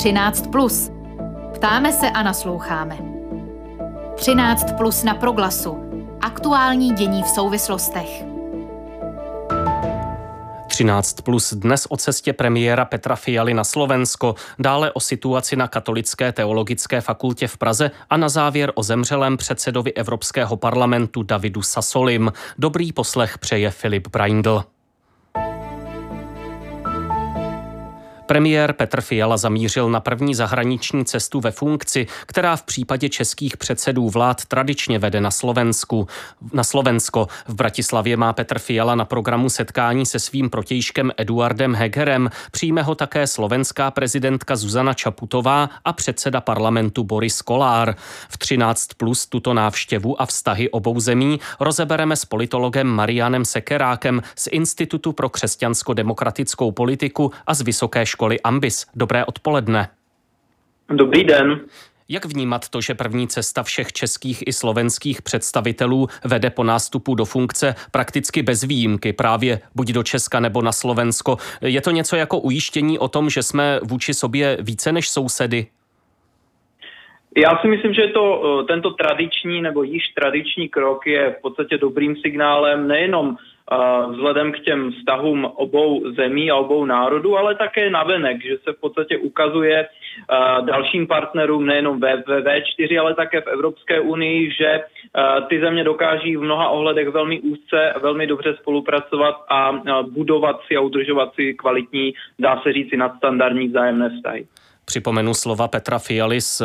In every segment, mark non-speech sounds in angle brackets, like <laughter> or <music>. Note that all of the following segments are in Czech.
13. Plus. Ptáme se a nasloucháme. 13 plus na proglasu. Aktuální dění v souvislostech. 13 plus dnes o cestě premiéra Petra Fialy na Slovensko, dále o situaci na Katolické teologické fakultě v Praze a na závěr o zemřelém předsedovi Evropského parlamentu Davidu Sasolim. Dobrý poslech přeje Filip Braindl. Premiér Petr Fiala zamířil na první zahraniční cestu ve funkci, která v případě českých předsedů vlád tradičně vede na Slovensku. Na Slovensko v Bratislavě má Petr Fiala na programu setkání se svým protějškem Eduardem Hegerem. Přijme ho také slovenská prezidentka Zuzana Čaputová a předseda parlamentu Boris Kolár. V 13 plus tuto návštěvu a vztahy obou zemí rozebereme s politologem Marianem Sekerákem z Institutu pro křesťansko-demokratickou politiku a z Vysoké školy školy Ambis. Dobré odpoledne. Dobrý den. Jak vnímat to, že první cesta všech českých i slovenských představitelů vede po nástupu do funkce prakticky bez výjimky právě buď do Česka nebo na Slovensko? Je to něco jako ujištění o tom, že jsme vůči sobě více než sousedy? Já si myslím, že to, eh, tento tradiční nebo již tradiční krok je v podstatě dobrým signálem nejenom vzhledem k těm vztahům obou zemí a obou národů, ale také navenek, že se v podstatě ukazuje dalším partnerům nejenom ve, ve V4, ale také v Evropské unii, že ty země dokáží v mnoha ohledech velmi úzce, velmi dobře spolupracovat a budovat si a udržovat si kvalitní, dá se říci, nadstandardní vzájemné vztahy. Připomenu slova Petra Fialis,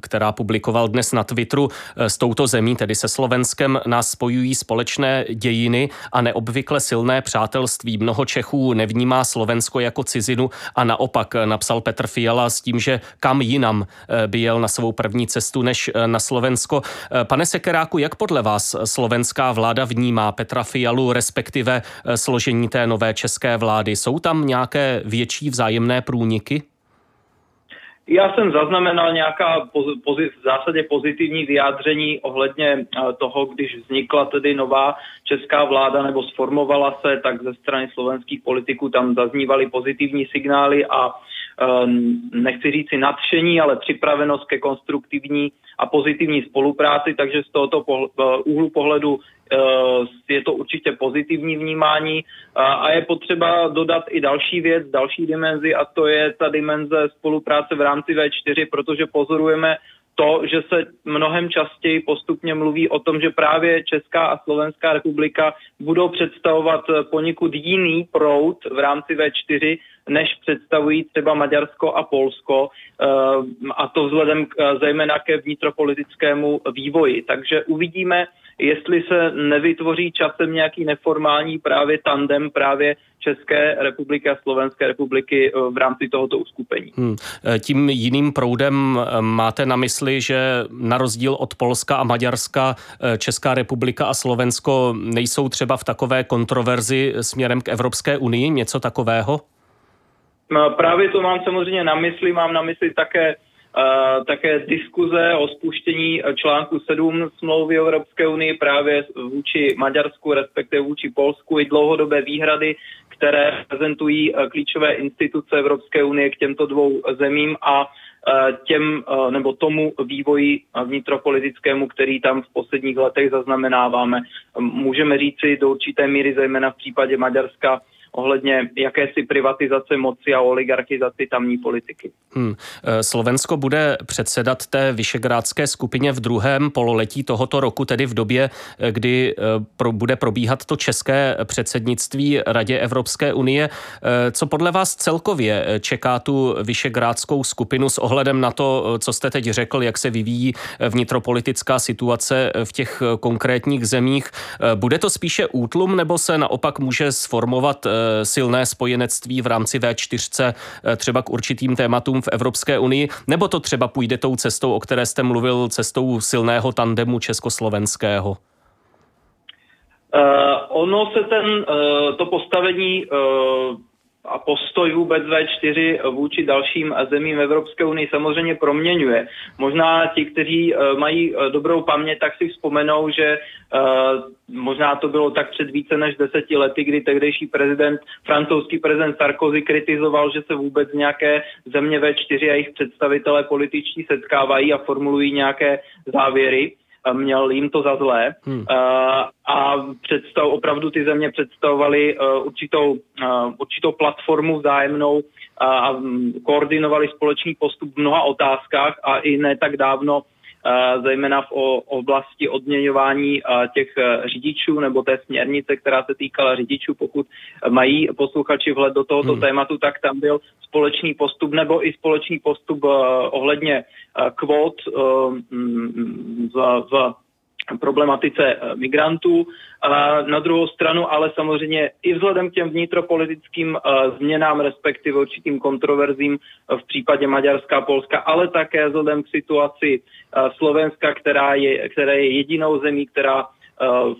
která publikoval dnes na Twitteru. S touto zemí, tedy se Slovenskem, nás spojují společné dějiny a neobvykle silné přátelství. Mnoho Čechů nevnímá Slovensko jako cizinu a naopak napsal Petr Fiala s tím, že kam jinam by jel na svou první cestu než na Slovensko. Pane Sekeráku, jak podle vás slovenská vláda vnímá Petra Fialu, respektive složení té nové české vlády? Jsou tam nějaké větší vzájemné průniky? Já jsem zaznamenal nějaká pozi, v zásadě pozitivní vyjádření ohledně eh, toho, když vznikla tedy nová česká vláda nebo sformovala se, tak ze strany slovenských politiků tam zaznívaly pozitivní signály a Ehm, nechci říct si nadšení, ale připravenost ke konstruktivní a pozitivní spolupráci, takže z tohoto eh, úhlu pohledu je to určitě pozitivní vnímání. A je potřeba dodat i další věc, další dimenzi a to je ta dimenze spolupráce v rámci V4, protože pozorujeme to, že se mnohem častěji postupně mluví o tom, že právě Česká a Slovenská republika budou představovat poněkud jiný proud v rámci V4, než představují třeba Maďarsko a Polsko, eh, a to vzhledem k, zejména ke vnitropolitickému vývoji. Takže uvidíme, jestli se nevytvoří časem nějaký neformální právě tandem právě České republiky a Slovenské republiky eh, v rámci tohoto uskupení. Hmm. Eh, tím jiným proudem máte na mysli, že na rozdíl od Polska a Maďarska Česká republika a Slovensko nejsou třeba v takové kontroverzi směrem k Evropské unii, něco takového? No, právě to mám samozřejmě na mysli, mám na mysli také Uh, také diskuze o spuštění článku 7 smlouvy Evropské unii právě vůči Maďarsku, respektive vůči Polsku i dlouhodobé výhrady, které prezentují uh, klíčové instituce Evropské unie k těmto dvou zemím a těm nebo tomu vývoji vnitropolitickému, který tam v posledních letech zaznamenáváme. Můžeme říci do určité míry, zejména v případě Maďarska, ohledně jakési privatizace moci a oligarchizaci tamní politiky. Hmm. E, Slovensko bude předsedat té vyšegrádské skupině v druhém pololetí tohoto roku, tedy v době, e, kdy e, pro, bude probíhat to české předsednictví Radě Evropské unie. Co podle vás celkově čeká tu vyšegrádskou skupinu s ohledem na to, co jste teď řekl, jak se vyvíjí vnitropolitická situace v těch konkrétních zemích? Bude to spíše útlum nebo se naopak může sformovat silné spojenectví v rámci V4 eh, třeba k určitým tématům v Evropské unii, nebo to třeba půjde tou cestou, o které jste mluvil, cestou silného tandemu československého? Uh, ono se ten, uh, to postavení uh, a postoj vůbec V4 vůči dalším zemím Evropské unii samozřejmě proměňuje. Možná ti, kteří mají dobrou paměť, tak si vzpomenou, že možná to bylo tak před více než deseti lety, kdy tehdejší prezident, francouzský prezident Sarkozy kritizoval, že se vůbec nějaké země V4 a jejich představitelé političtí setkávají a formulují nějaké závěry měl jim to za zlé hmm. a představ, opravdu ty země představovaly e, určitou, určitou platformu vzájemnou a koordinovali společný postup v mnoha otázkách a i ne tak dávno zejména v oblasti odměňování těch řidičů nebo té směrnice, která se týkala řidičů. Pokud mají posluchači vhled do tohoto hmm. tématu, tak tam byl společný postup nebo i společný postup ohledně kvót v, v problematice eh, migrantů. Na druhou stranu ale samozřejmě i vzhledem k těm vnitropolitickým uh, změnám, respektive určitým kontroverzím v případě Maďarska a Polska, ale také vzhledem k situaci Slovenska, která je, která je jedinou zemí, která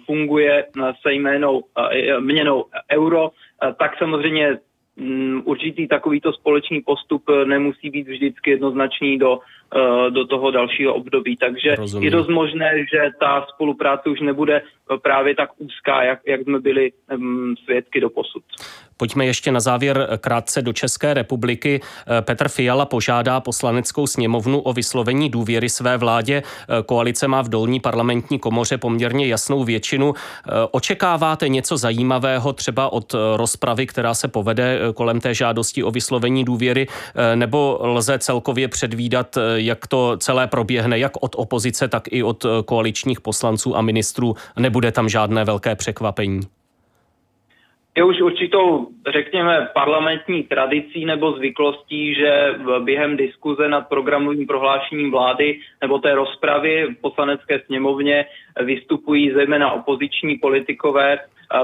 funguje se jménou, měnou euro, tak samozřejmě určitý takovýto společný postup nemusí být vždycky jednoznačný do Eh, do toho dalšího období. Takže Rozumím. je dost možné, že ta spolupráce už nebude právě tak úzká, jak, jak jsme byli um, svědky do posud. Pojďme ještě na závěr krátce do České republiky. Petr Fiala požádá poslaneckou sněmovnu o vyslovení důvěry své vládě. Koalice má v dolní parlamentní komoře poměrně jasnou většinu. Očekáváte něco zajímavého třeba od rozpravy, která se povede kolem té žádosti o vyslovení důvěry, nebo lze celkově předvídat, jak to celé proběhne, jak od opozice, tak i od koaličních poslanců a ministrů. Nebude tam žádné velké překvapení. Je už určitou, řekněme, parlamentní tradicí nebo zvyklostí, že během diskuze nad programovým prohlášením vlády nebo té rozpravy v poslanecké sněmovně vystupují zejména opoziční politikové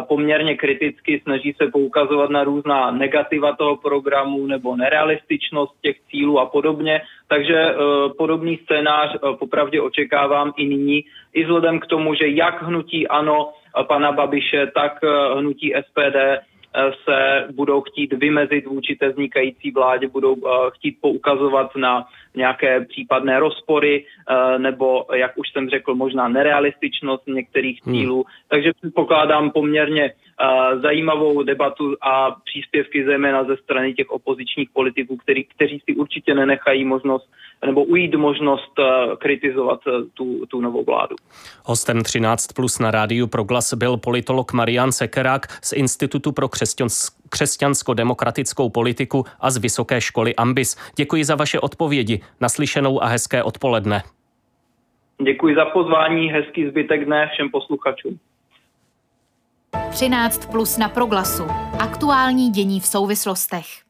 poměrně kriticky, snaží se poukazovat na různá negativa toho programu nebo nerealističnost těch cílů a podobně. Takže e, podobný scénář e, popravdě očekávám i nyní, i vzhledem k tomu, že jak hnutí ANO pana Babiše, tak hnutí SPD se budou chtít vymezit vůči té vznikající vládě, budou chtít poukazovat na nějaké případné rozpory, eh, nebo, jak už jsem řekl, možná nerealističnost některých hmm. cílů. Hmm. Takže předpokládám poměrně eh, zajímavou debatu a příspěvky zejména ze strany těch opozičních politiků, který, kteří si určitě nenechají možnost nebo ujít možnost eh, kritizovat tu, tu novou vládu. Hostem 13 plus na rádiu Proglas byl politolog Marian Sekerák z Institutu pro křesťansko-demokratickou politiku a z Vysoké školy Ambis. Děkuji za vaše odpovědi. Naslyšenou a hezké odpoledne. Děkuji za pozvání, hezký zbytek dne všem posluchačům. 13 plus na proglasu. Aktuální dění v souvislostech.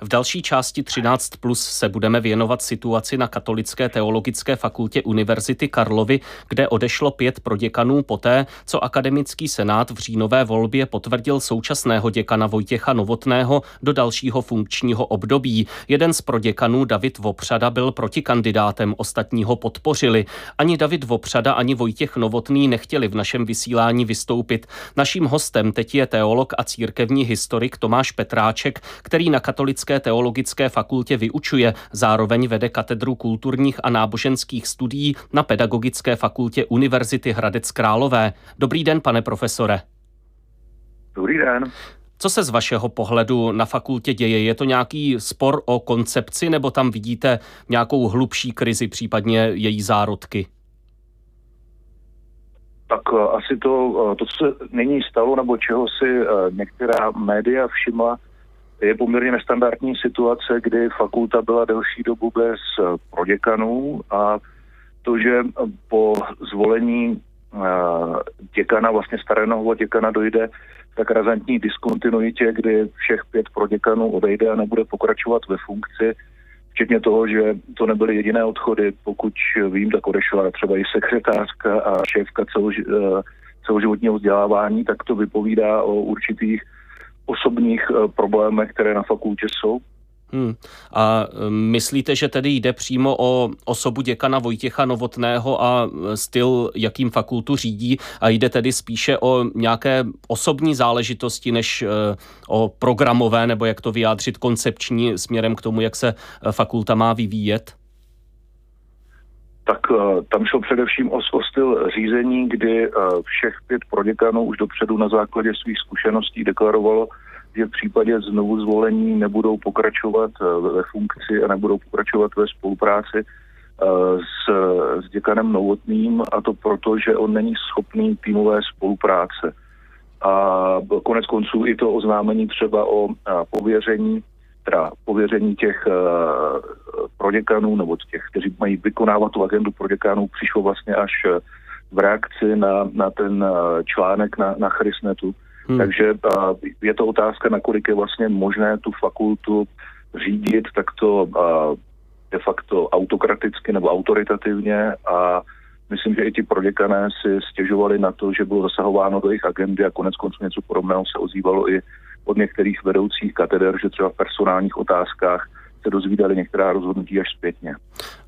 V další části 13 plus se budeme věnovat situaci na Katolické teologické fakultě Univerzity Karlovy, kde odešlo pět proděkanů poté, co akademický senát v říjnové volbě potvrdil současného děkana Vojtěcha Novotného do dalšího funkčního období. Jeden z proděkanů, David Vopřada, byl protikandidátem, ostatního podpořili. Ani David Vopřada, ani Vojtěch Novotný nechtěli v našem vysílání vystoupit. Naším hostem teď je teolog a církevní historik Tomáš Petráček, který na katolické Katolické teologické fakultě vyučuje, zároveň vede katedru kulturních a náboženských studií na Pedagogické fakultě Univerzity Hradec Králové. Dobrý den, pane profesore. Dobrý den. Co se z vašeho pohledu na fakultě děje? Je to nějaký spor o koncepci nebo tam vidíte nějakou hlubší krizi, případně její zárodky? Tak eh, asi to, eh, to, co se nyní stalo, nebo čeho si eh, některá média všimla, je poměrně nestandardní situace, kdy fakulta byla delší dobu bez eh, proděkanů a to, že po zvolení eh, děkana, vlastně starého děkana dojde tak razantní diskontinuitě, kdy všech pět proděkanů odejde a nebude pokračovat ve funkci, včetně toho, že to nebyly jediné odchody, pokud vím, tak odešla třeba i sekretářka a šéfka celož, eh, celoživotního vzdělávání, tak to vypovídá o určitých osobních eh, problémech, které na fakultě jsou. Hmm. A e, myslíte, že tedy jde přímo o osobu děkana Vojtěcha Novotného a e, styl, jakým fakultu řídí a jde tedy spíše o nějaké osobní záležitosti, než o programové, nebo jak to vyjádřit, koncepční směrem k tomu, jak se fakulta má vyvíjet? Tak tam šlo především o, o styl řízení, kdy všech pět proděkanů už dopředu na základě svých zkušeností deklarovalo, že v případě znovu zvolení nebudou pokračovat eh, ve funkci a nebudou pokračovat ve spolupráci eh, s, s děkanem Novotným a to proto, že on není schopný týmové spolupráce. A konec konců i to oznámení třeba o pověření, teda pověření těch proděkanů nebo těch, kteří mají vykonávat tu agendu proděkanů, přišlo vlastně až v reakci na, na ten článek na, na Chrisnetu, Hmm. Takže je to otázka, nakolik je vlastně možné tu fakultu řídit takto de facto autokraticky nebo autoritativně a myslím, že i ti proděkané si stěžovali na to, že bylo zasahováno do jejich agendy a konec konců něco podobného se ozývalo i od některých vedoucích kateder, že třeba v personálních otázkách se dozvídali některá rozhodnutí až zpětně.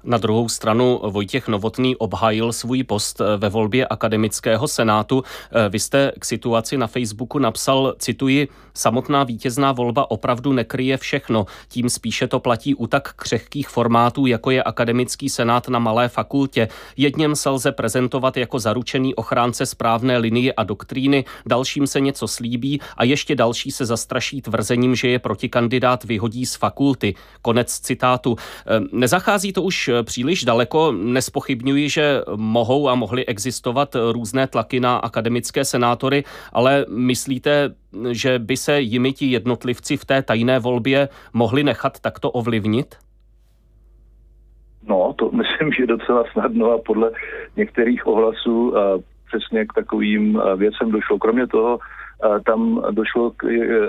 Na druhou stranu Vojtěch Novotný obhájil svůj post ve volbě akademického senátu. Vy jste k situaci na Facebooku napsal, cituji, samotná vítězná volba opravdu nekryje všechno, tím spíše to platí u tak křehkých formátů, jako je akademický senát na malé fakultě. Jedním se lze prezentovat jako zaručený ochránce správné linie a doktríny, dalším se něco slíbí a ještě další se zastraší tvrzením, že je protikandidát vyhodí z fakulty. Konec citátu. Nezachází to už příliš daleko. Nespochybňuji, že mohou a mohly existovat různé tlaky na akademické senátory, ale myslíte, že by se jimi ti jednotlivci v té tajné volbě mohli nechat takto ovlivnit? No, to <laughs> myslím, že docela snadno a podle některých ohlasů přesně k takovým věcem došlo. Kromě toho, tam došlo, k,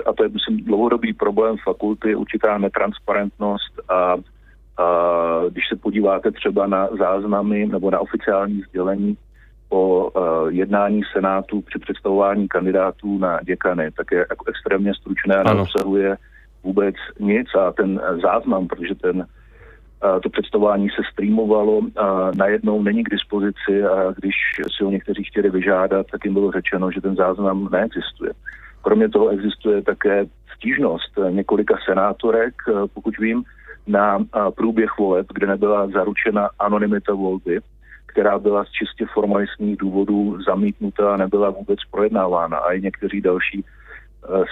a to je myslím dlouhodobý problém fakulty, určitá netransparentnost a když se podíváte třeba na záznamy nebo na oficiální sdělení o jednání Senátu při představování kandidátů na děkany, tak je jako extrémně stručné a neobsahuje vůbec nic. A ten záznam, protože ten to představování se streamovalo a najednou není k dispozici. A když si ho někteří chtěli vyžádat, tak jim bylo řečeno, že ten záznam neexistuje. Kromě toho existuje také stížnost několika senátorek, pokud vím, na průběh voleb, kde nebyla zaručena anonymita volby, která byla z čistě formalistních důvodů zamítnuta a nebyla vůbec projednávána. A i někteří další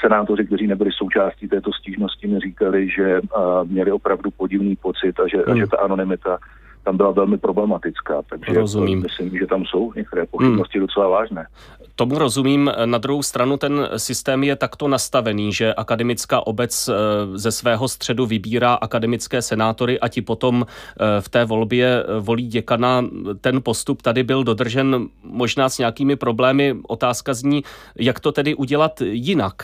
senátoři, kteří nebyli součástí této stížnosti, mi říkali, že měli opravdu podivný pocit a že, hmm. a že ta anonymita tam byla velmi problematická, takže Rozumím. myslím, že tam jsou některé pochybnosti hmm. docela vážné. Tomu rozumím. Na druhou stranu ten systém je takto nastavený, že akademická obec eh, ze svého středu vybírá akademické senátory a ti potom eh, v té volbě eh, volí děkana. Ten postup tady byl dodržen možná s nějakými problémy. Otázka zní, jak to tedy udělat jinak?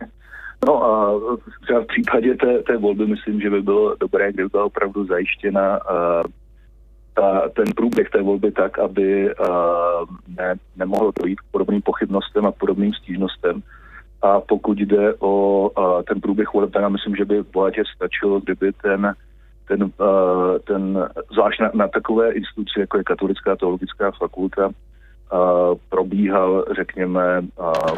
<laughs> No a třeba v případě té, té volby myslím, že by bylo dobré, kdyby byla opravdu zajištěna ta, ten průběh té volby tak, aby uh, ne, nemohlo dojít k podobným pochybnostem a podobným stížnostem. A pokud jde o uh, ten průběh voleb, tak já myslím, že by bohatě stačilo, kdyby ten, ten, uh, ten zvlášť na, na takové instituci, jako je Katolická teologická fakulta, probíhal, řekněme,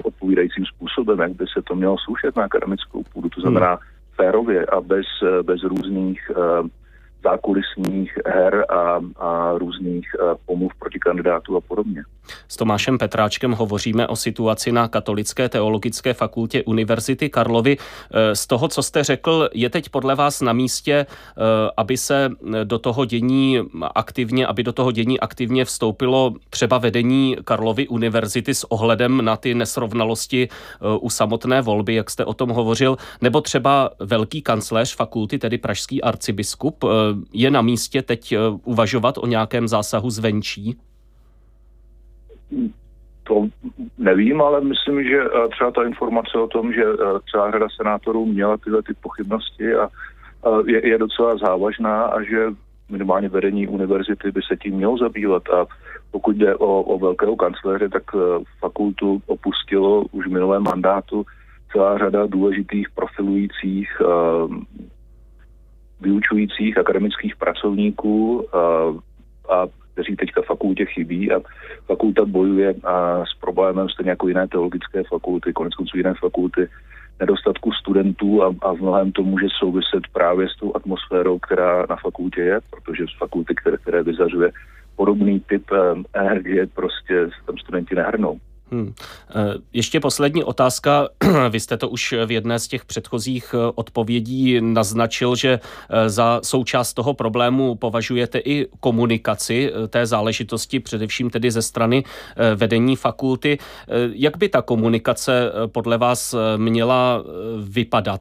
odpovídajícím způsobem, jak by se to mělo slušet na akademickou půdu, to znamená hmm. férově a bez, bez různých zákulisních her a, a různých eh, pomluv proti kandidátů a podobně. S Tomášem Petráčkem hovoříme o situaci na Katolické teologické fakultě Univerzity Karlovy. Eh, z toho, co jste řekl, je teď podle vás na místě, eh, aby se do toho dění aktivně, aby do toho dění aktivně vstoupilo třeba vedení Karlovy univerzity s ohledem na ty nesrovnalosti u samotné volby, jak jste o tom hovořil, nebo třeba velký kancléř fakulty, tedy pražský arcibiskup, je na místě teď eh, uvažovat o nějakém zásahu zvenčí? To nevím, ale myslím, že eh, třeba ta informace o tom, že eh, celá řada senátorů měla tyhle ty pochybnosti a je, je docela závažná a že minimálně vedení univerzity by se tím mělo zabývat a pokud jde o, o velkého kancléře, tak fakultu opustilo už v minulém mandátu celá řada důležitých profilujících vyučujících akademických pracovníků a kteří teďka fakultě chybí a fakulta bojuje a s problémem stejně jako jiné teologické fakulty, konec konců jiné fakulty, nedostatku studentů a, a v mnohem to může souviset právě s tou atmosférou, která na fakultě je, protože z fakulty, které, které vyzařuje podobný typ eh, energie, prostě tam studenti nehrnou. Hmm. Eh, ještě poslední otázka. <clears throat> Vy jste to už v jedné z těch předchozích eh, odpovědí naznačil, že eh, za součást toho problému považujete i komunikaci té záležitosti, především tedy ze strany vedení fakulty. Jak by ta komunikace podle vás měla vypadat,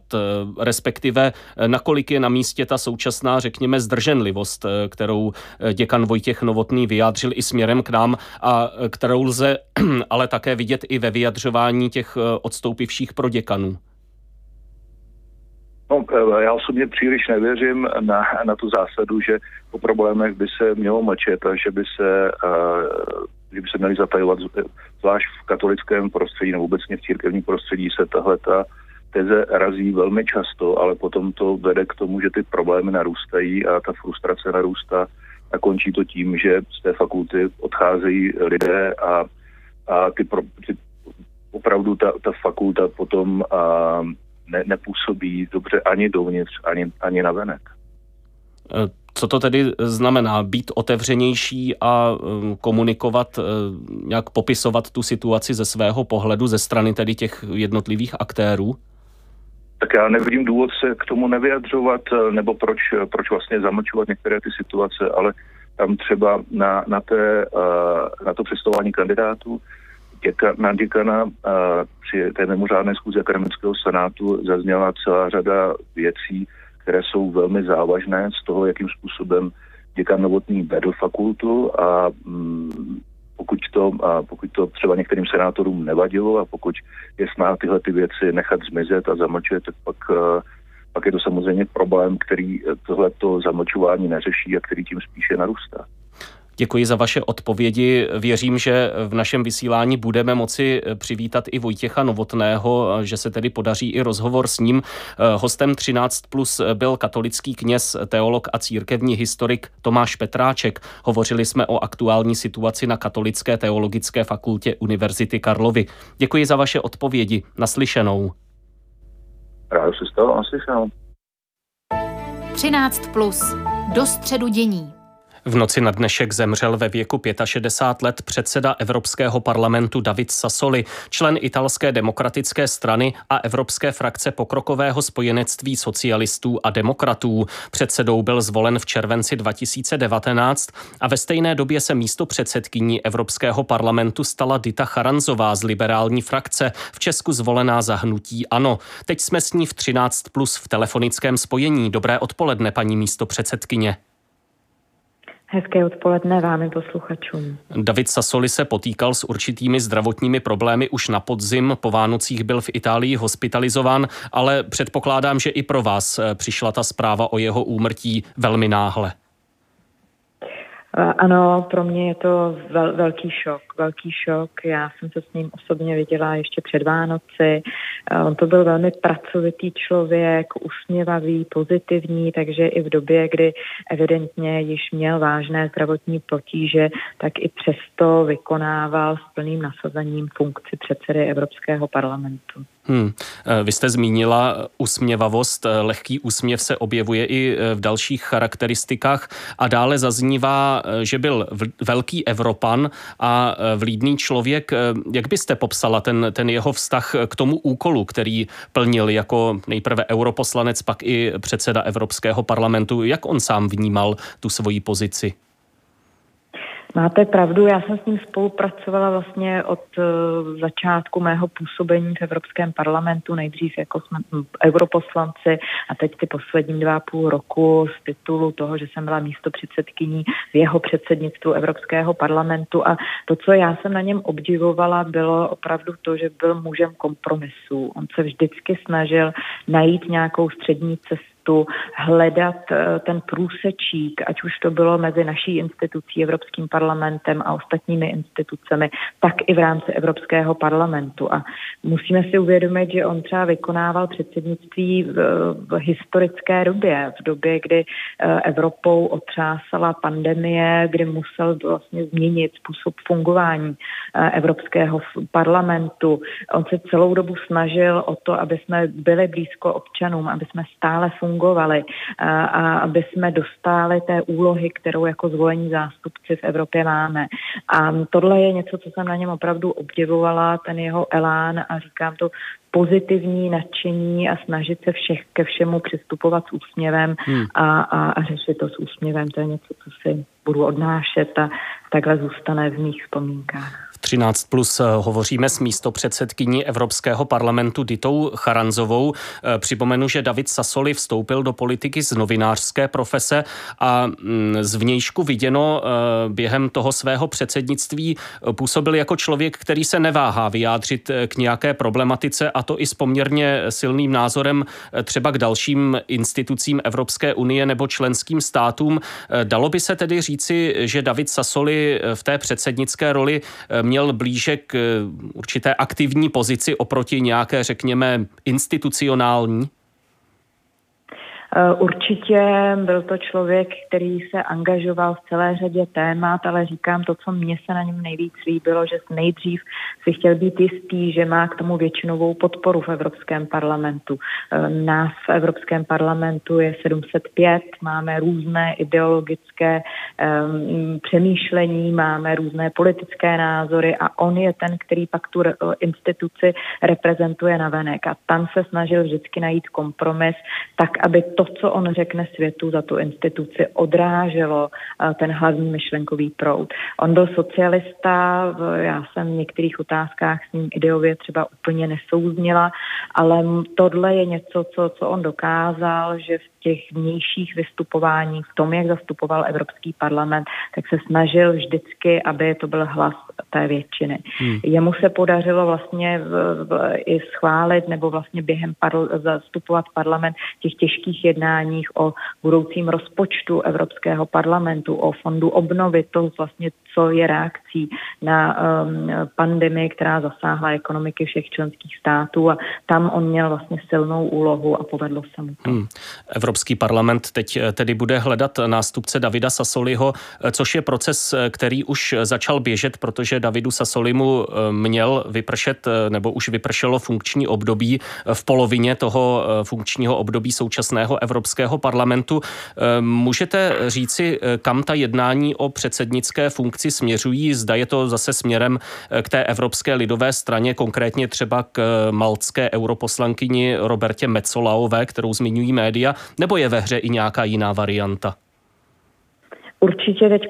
respektive nakolik je na místě ta současná, řekněme, zdrženlivost, kterou děkan Vojtěch Novotný vyjádřil i směrem k nám a kterou lze <clears throat> ale tak také vidět i ve vyjadřování těch eh, odstoupivších proděkanů? No, eh, já osobně příliš nevěřím na, na tu zásadu, že po problémech by se mělo mlčet a že by se, uh, že by se měli zatajovat, zvlášť v katolickém prostředí nebo obecně v církevním prostředí se tahle ta teze razí velmi často, ale potom to vede k tomu, že ty problémy narůstají a ta frustrace narůstá a končí to tím, že z té fakulty odcházejí lidé a a ty, pro, ty opravdu ta, ta fakulta potom a, ne, nepůsobí dobře ani dovnitř, ani, ani na venek. E, co to tedy znamená? Být otevřenější a e, komunikovat, e, nějak popisovat tu situaci ze svého pohledu, ze strany tedy těch jednotlivých aktérů? Tak já nevidím důvod se k tomu nevyjadřovat, nebo proč, proč vlastně zamlčovat některé ty situace, ale tam třeba na, na, té, na to představování kandidátů. Děka, na děkana při té mimořádné schůzi akademického senátu zazněla celá řada věcí, které jsou velmi závažné z toho, jakým způsobem děkan Novotný vedl fakultu a mm, pokud to, a pokud to třeba některým senátorům nevadilo a pokud je snaha tyhle ty věci nechat zmizet a zamlčet, tak pak, pak je to samozřejmě problém, který tohleto zamlčování neřeší a který tím spíše narůstá. Děkuji za vaše odpovědi. Věřím, že v našem vysílání budeme moci přivítat i Vojtěcha Novotného, že se tedy podaří i rozhovor s ním. Hostem 13 plus byl katolický kněz, teolog a církevní historik Tomáš Petráček. Hovořili jsme o aktuální situaci na Katolické teologické fakultě Univerzity Karlovy. Děkuji za vaše odpovědi. Naslyšenou. Rád se stalo, naslyšenou. 13 plus. Do středu dění. V noci na dnešek zemřel ve věku 65 let předseda Evropského parlamentu David Sassoli, člen italské demokratické strany a Evropské frakce pokrokového spojenectví socialistů a demokratů. Předsedou byl zvolen v červenci 2019 a ve stejné době se místo předsedkyní Evropského parlamentu stala Dita Charanzová z liberální frakce, v Česku zvolená za hnutí ANO. Teď jsme s ní v 13 plus v telefonickém spojení. Dobré odpoledne, paní místo předsedkyně. Hezké odpoledne vám i posluchačům. David Sassoli se potýkal s určitými zdravotními problémy už na podzim. Po Vánocích byl v Itálii hospitalizován, ale předpokládám, že i pro vás eh, přišla ta zpráva o jeho úmrtí velmi náhle. Ano, pro mě je to vel, velký šok, velký šok. Já jsem se s ním osobně viděla ještě před Vánoci. On to byl velmi pracovitý člověk, usměvavý, pozitivní, takže i v době, kdy evidentně již měl vážné zdravotní potíže, tak i přesto vykonával s plným nasazením funkci předsedy Evropského parlamentu. Hmm. Vy jste zmínila usměvavost, lehký úsměv se objevuje i v dalších charakteristikách a dále zaznívá, že byl velký Evropan a vlídný člověk. Jak byste popsala ten, ten jeho vztah k tomu úkolu, který plnil jako nejprve europoslanec, pak i předseda Evropského parlamentu? Jak on sám vnímal tu svoji pozici? Máte pravdu, já jsem s ním spolupracovala vlastně od uh, začátku mého působení v Evropském parlamentu, nejdřív jako jsme europoslanci a teď ty poslední dva půl roku z titulu toho, že jsem byla místo předsedkyní v jeho předsednictvu Evropského parlamentu a to, co já jsem na něm obdivovala, bylo opravdu to, že byl mužem kompromisu. On se vždycky snažil najít nějakou střední cestu cestu, hledat eh, ten průsečík, ať už to bylo mezi naší institucí, Evropským parlamentem a ostatními institucemi, tak i v rámci Evropského parlamentu. A musíme si uvědomit, že on třeba vykonával předsednictví v, v historické době, v době, kdy eh, Evropou otřásala pandemie, kdy musel vlastně změnit způsob fungování eh, Evropského parlamentu. On se celou dobu snažil o to, aby jsme byli blízko občanům, aby jsme stále fungovali a aby jsme dostali té úlohy, kterou jako zvolení zástupci v Evropě máme. A tohle je něco, co jsem na něm opravdu obdivovala, ten jeho elán a říkám to pozitivní nadšení a snažit se všech ke všemu přistupovat s úsměvem hmm. a, a, a řešit to s úsměvem. To je něco, co si budu odnášet a takhle zůstane v mých vzpomínkách. 13 plus eh, hovoříme s místo předsedkyní Evropského parlamentu Ditou Charanzovou. Eh, připomenu, že David Sasoli vstoupil do politiky z novinářské profese a mm, z vnějšku viděno eh, během toho svého předsednictví působil jako člověk, který se neváhá vyjádřit k nějaké problematice a to i s poměrně silným názorem třeba k dalším institucím Evropské unie nebo členským státům. Dalo by se tedy říci, že David Sasoli v té předsednické roli měl blíže k eh, určité aktivní pozici oproti nějaké, řekněme, institucionální? Eh, určitě byl to člověk, který se angažoval v celé řadě témat, ale říkám to, co mně se na něm nejvíc líbilo, že nejdřív si chtěl být jistý, že má k tomu většinovou podporu v Evropském parlamentu. Eh, nás v Evropském parlamentu je 705, máme různé ideologické um, přemýšlení, máme různé politické názory a on je ten, který pak tu instituci reprezentuje na venek. A tam se snažil vždycky najít kompromis, tak, aby to, co on řekne světu za tu instituci, odráželo eh, ten hlavní myšlenkový proud. On byl socialista, já jsem v některých otázkách s ním ideově třeba úplně nesouznila, ale tohle je něco, co, co on dokázal, že v těch vnějších vystupováních, v tom, jak zastupoval Evropský parlament, tak se snažil vždycky, aby to byl hlas té většiny. Hmm. Jemu se podařilo vlastně v, v, i schválit nebo vlastně během parl, zastupovat parlament v těch těžkých jednáních o budoucím rozpočtu Evropského parlamentu, o fondu obnovy, to vlastně, co je reakcí na um, pandemii, která zasáhla ekonomiky všech členských států a tam on měl vlastně silnou úlohu a povedlo se mu to. Hmm. Evropský parlament teď eh, tedy bude hledat nástupce Davida Sasoliho, eh, což je proces, eh, který už začal běžet, protože Davidu Sasolimu měl vypršet nebo už vypršelo funkční období v polovině toho funkčního období současného Evropského parlamentu. Můžete říci, kam ta jednání o předsednické funkci směřují? Zda je to zase směrem k té Evropské lidové straně, konkrétně třeba k maltské europoslankyni Robertě Mecolaové, kterou zmiňují média, nebo je ve hře i nějaká jiná varianta? Určitě teď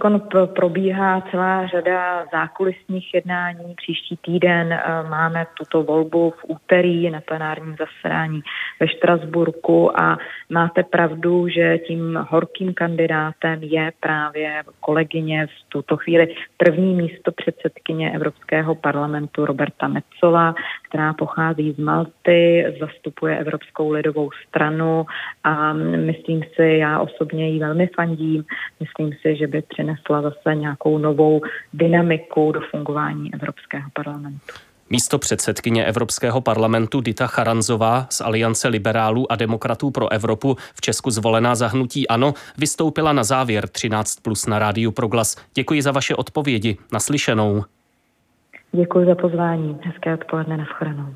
probíhá celá řada zákulisních jednání. Příští týden eh, máme tuto volbu v úterý na plenárním zasedání ve Štrasburku a máte pravdu, že tím horkým kandidátem je právě kolegyně v tuto chvíli první místo předsedkyně Evropského parlamentu Roberta Metzola, která pochází z Malty, zastupuje Evropskou lidovou stranu a myslím si, já osobně ji velmi fandím, myslím si, že by přinesla zase nějakou novou dynamiku do fungování Evropského parlamentu. Místo předsedkyně Evropského parlamentu Dita Charanzová z Aliance liberálů a demokratů pro Evropu v Česku zvolená zahnutí ANO vystoupila na závěr 13 plus na rádiu Proglas. Děkuji za vaše odpovědi. Naslyšenou. Děkuji za pozvání. Hezké odpoledne. Naschledanou.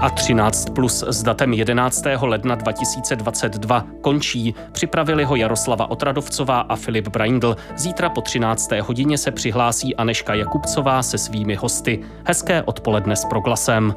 a 13 plus s datem 11. ledna 2022 končí. Připravili ho Jaroslava Otradovcová a Filip Braindl. Zítra po 13. hodině se přihlásí Aneška Jakubcová se svými hosty. Hezké odpoledne s proglasem.